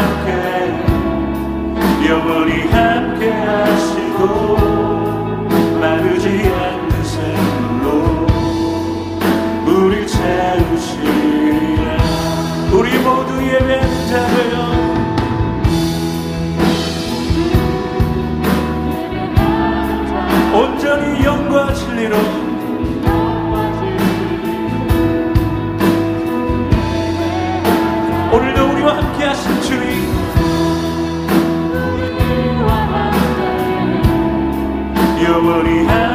함께 영원히 함께 하시고. 머리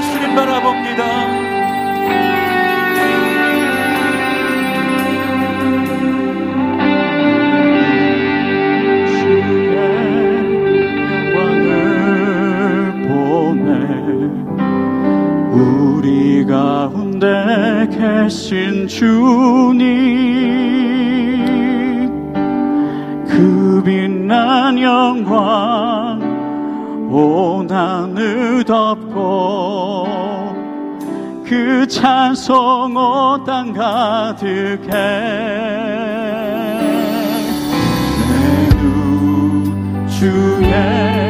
주님 바라봅니다. 우리 가운데 계신 주 찬송 오땅 가득해. 내 주 주의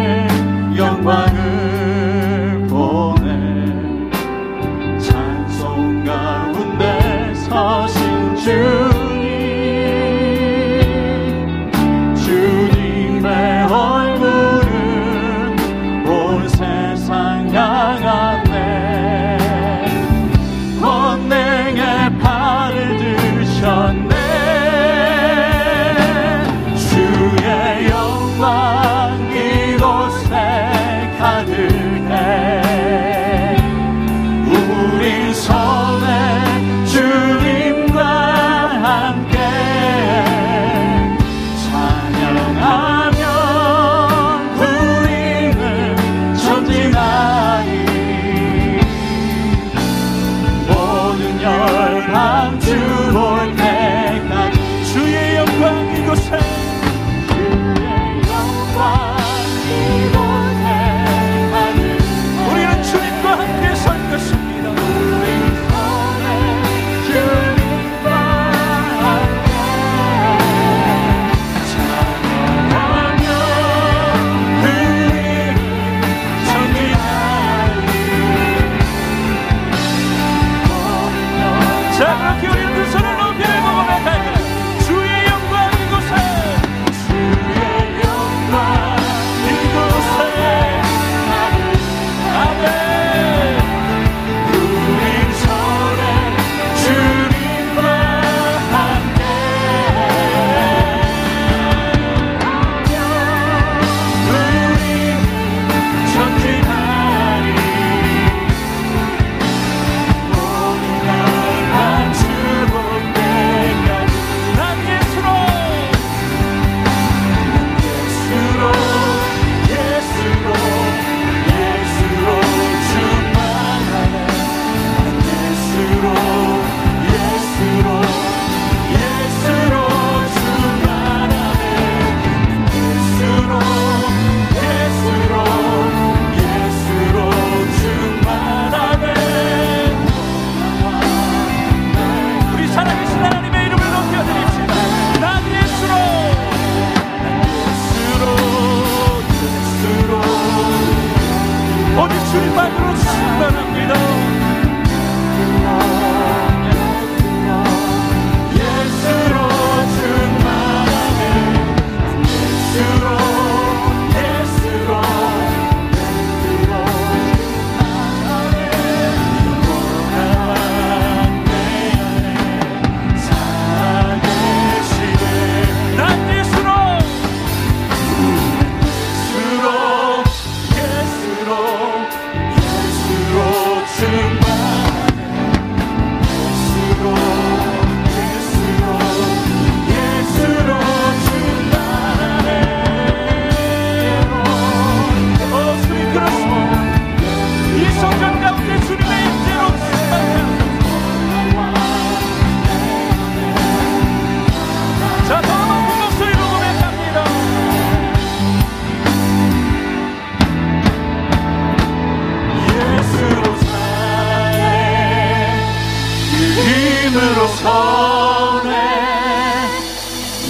주로 손에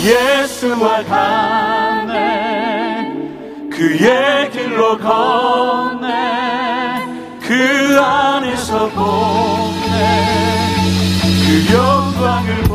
예수와 가네 그의 길로 걷네 그 안에서 보네 그 영광을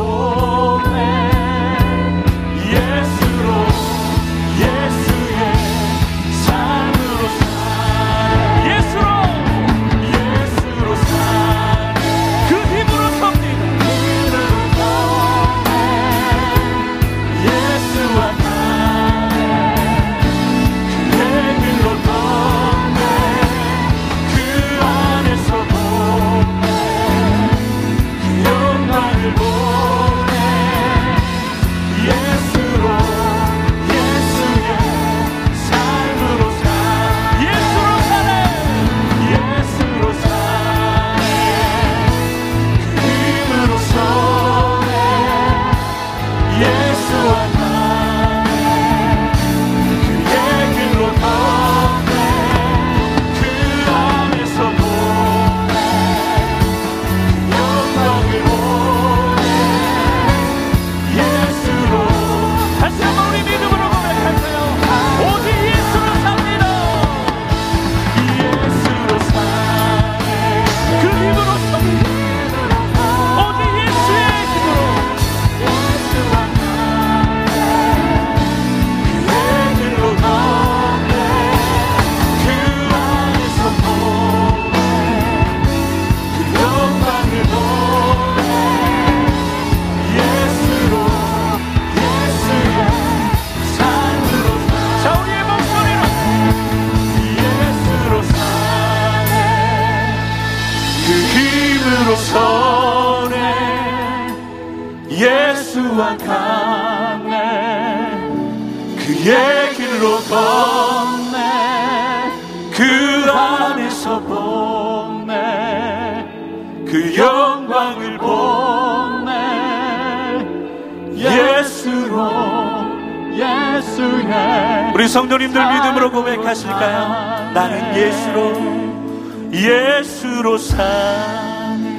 우리 성도님들 믿음으로 고백하실까요? 나는 예수로 예수로 사네.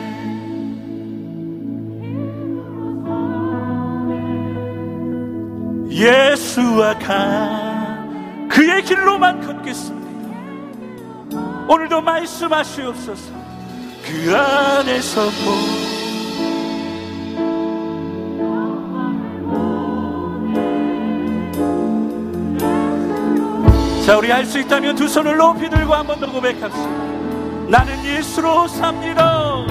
예수와 가 그의 길로만 걷겠습니다. 오늘도 말씀하시옵소서. 그 안에서 보 자, 우리 할 수 있다면 두 손을 높이 들고 한 번 더 고백합시다. 나는 예수로 삽니다.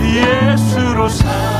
예수로. 그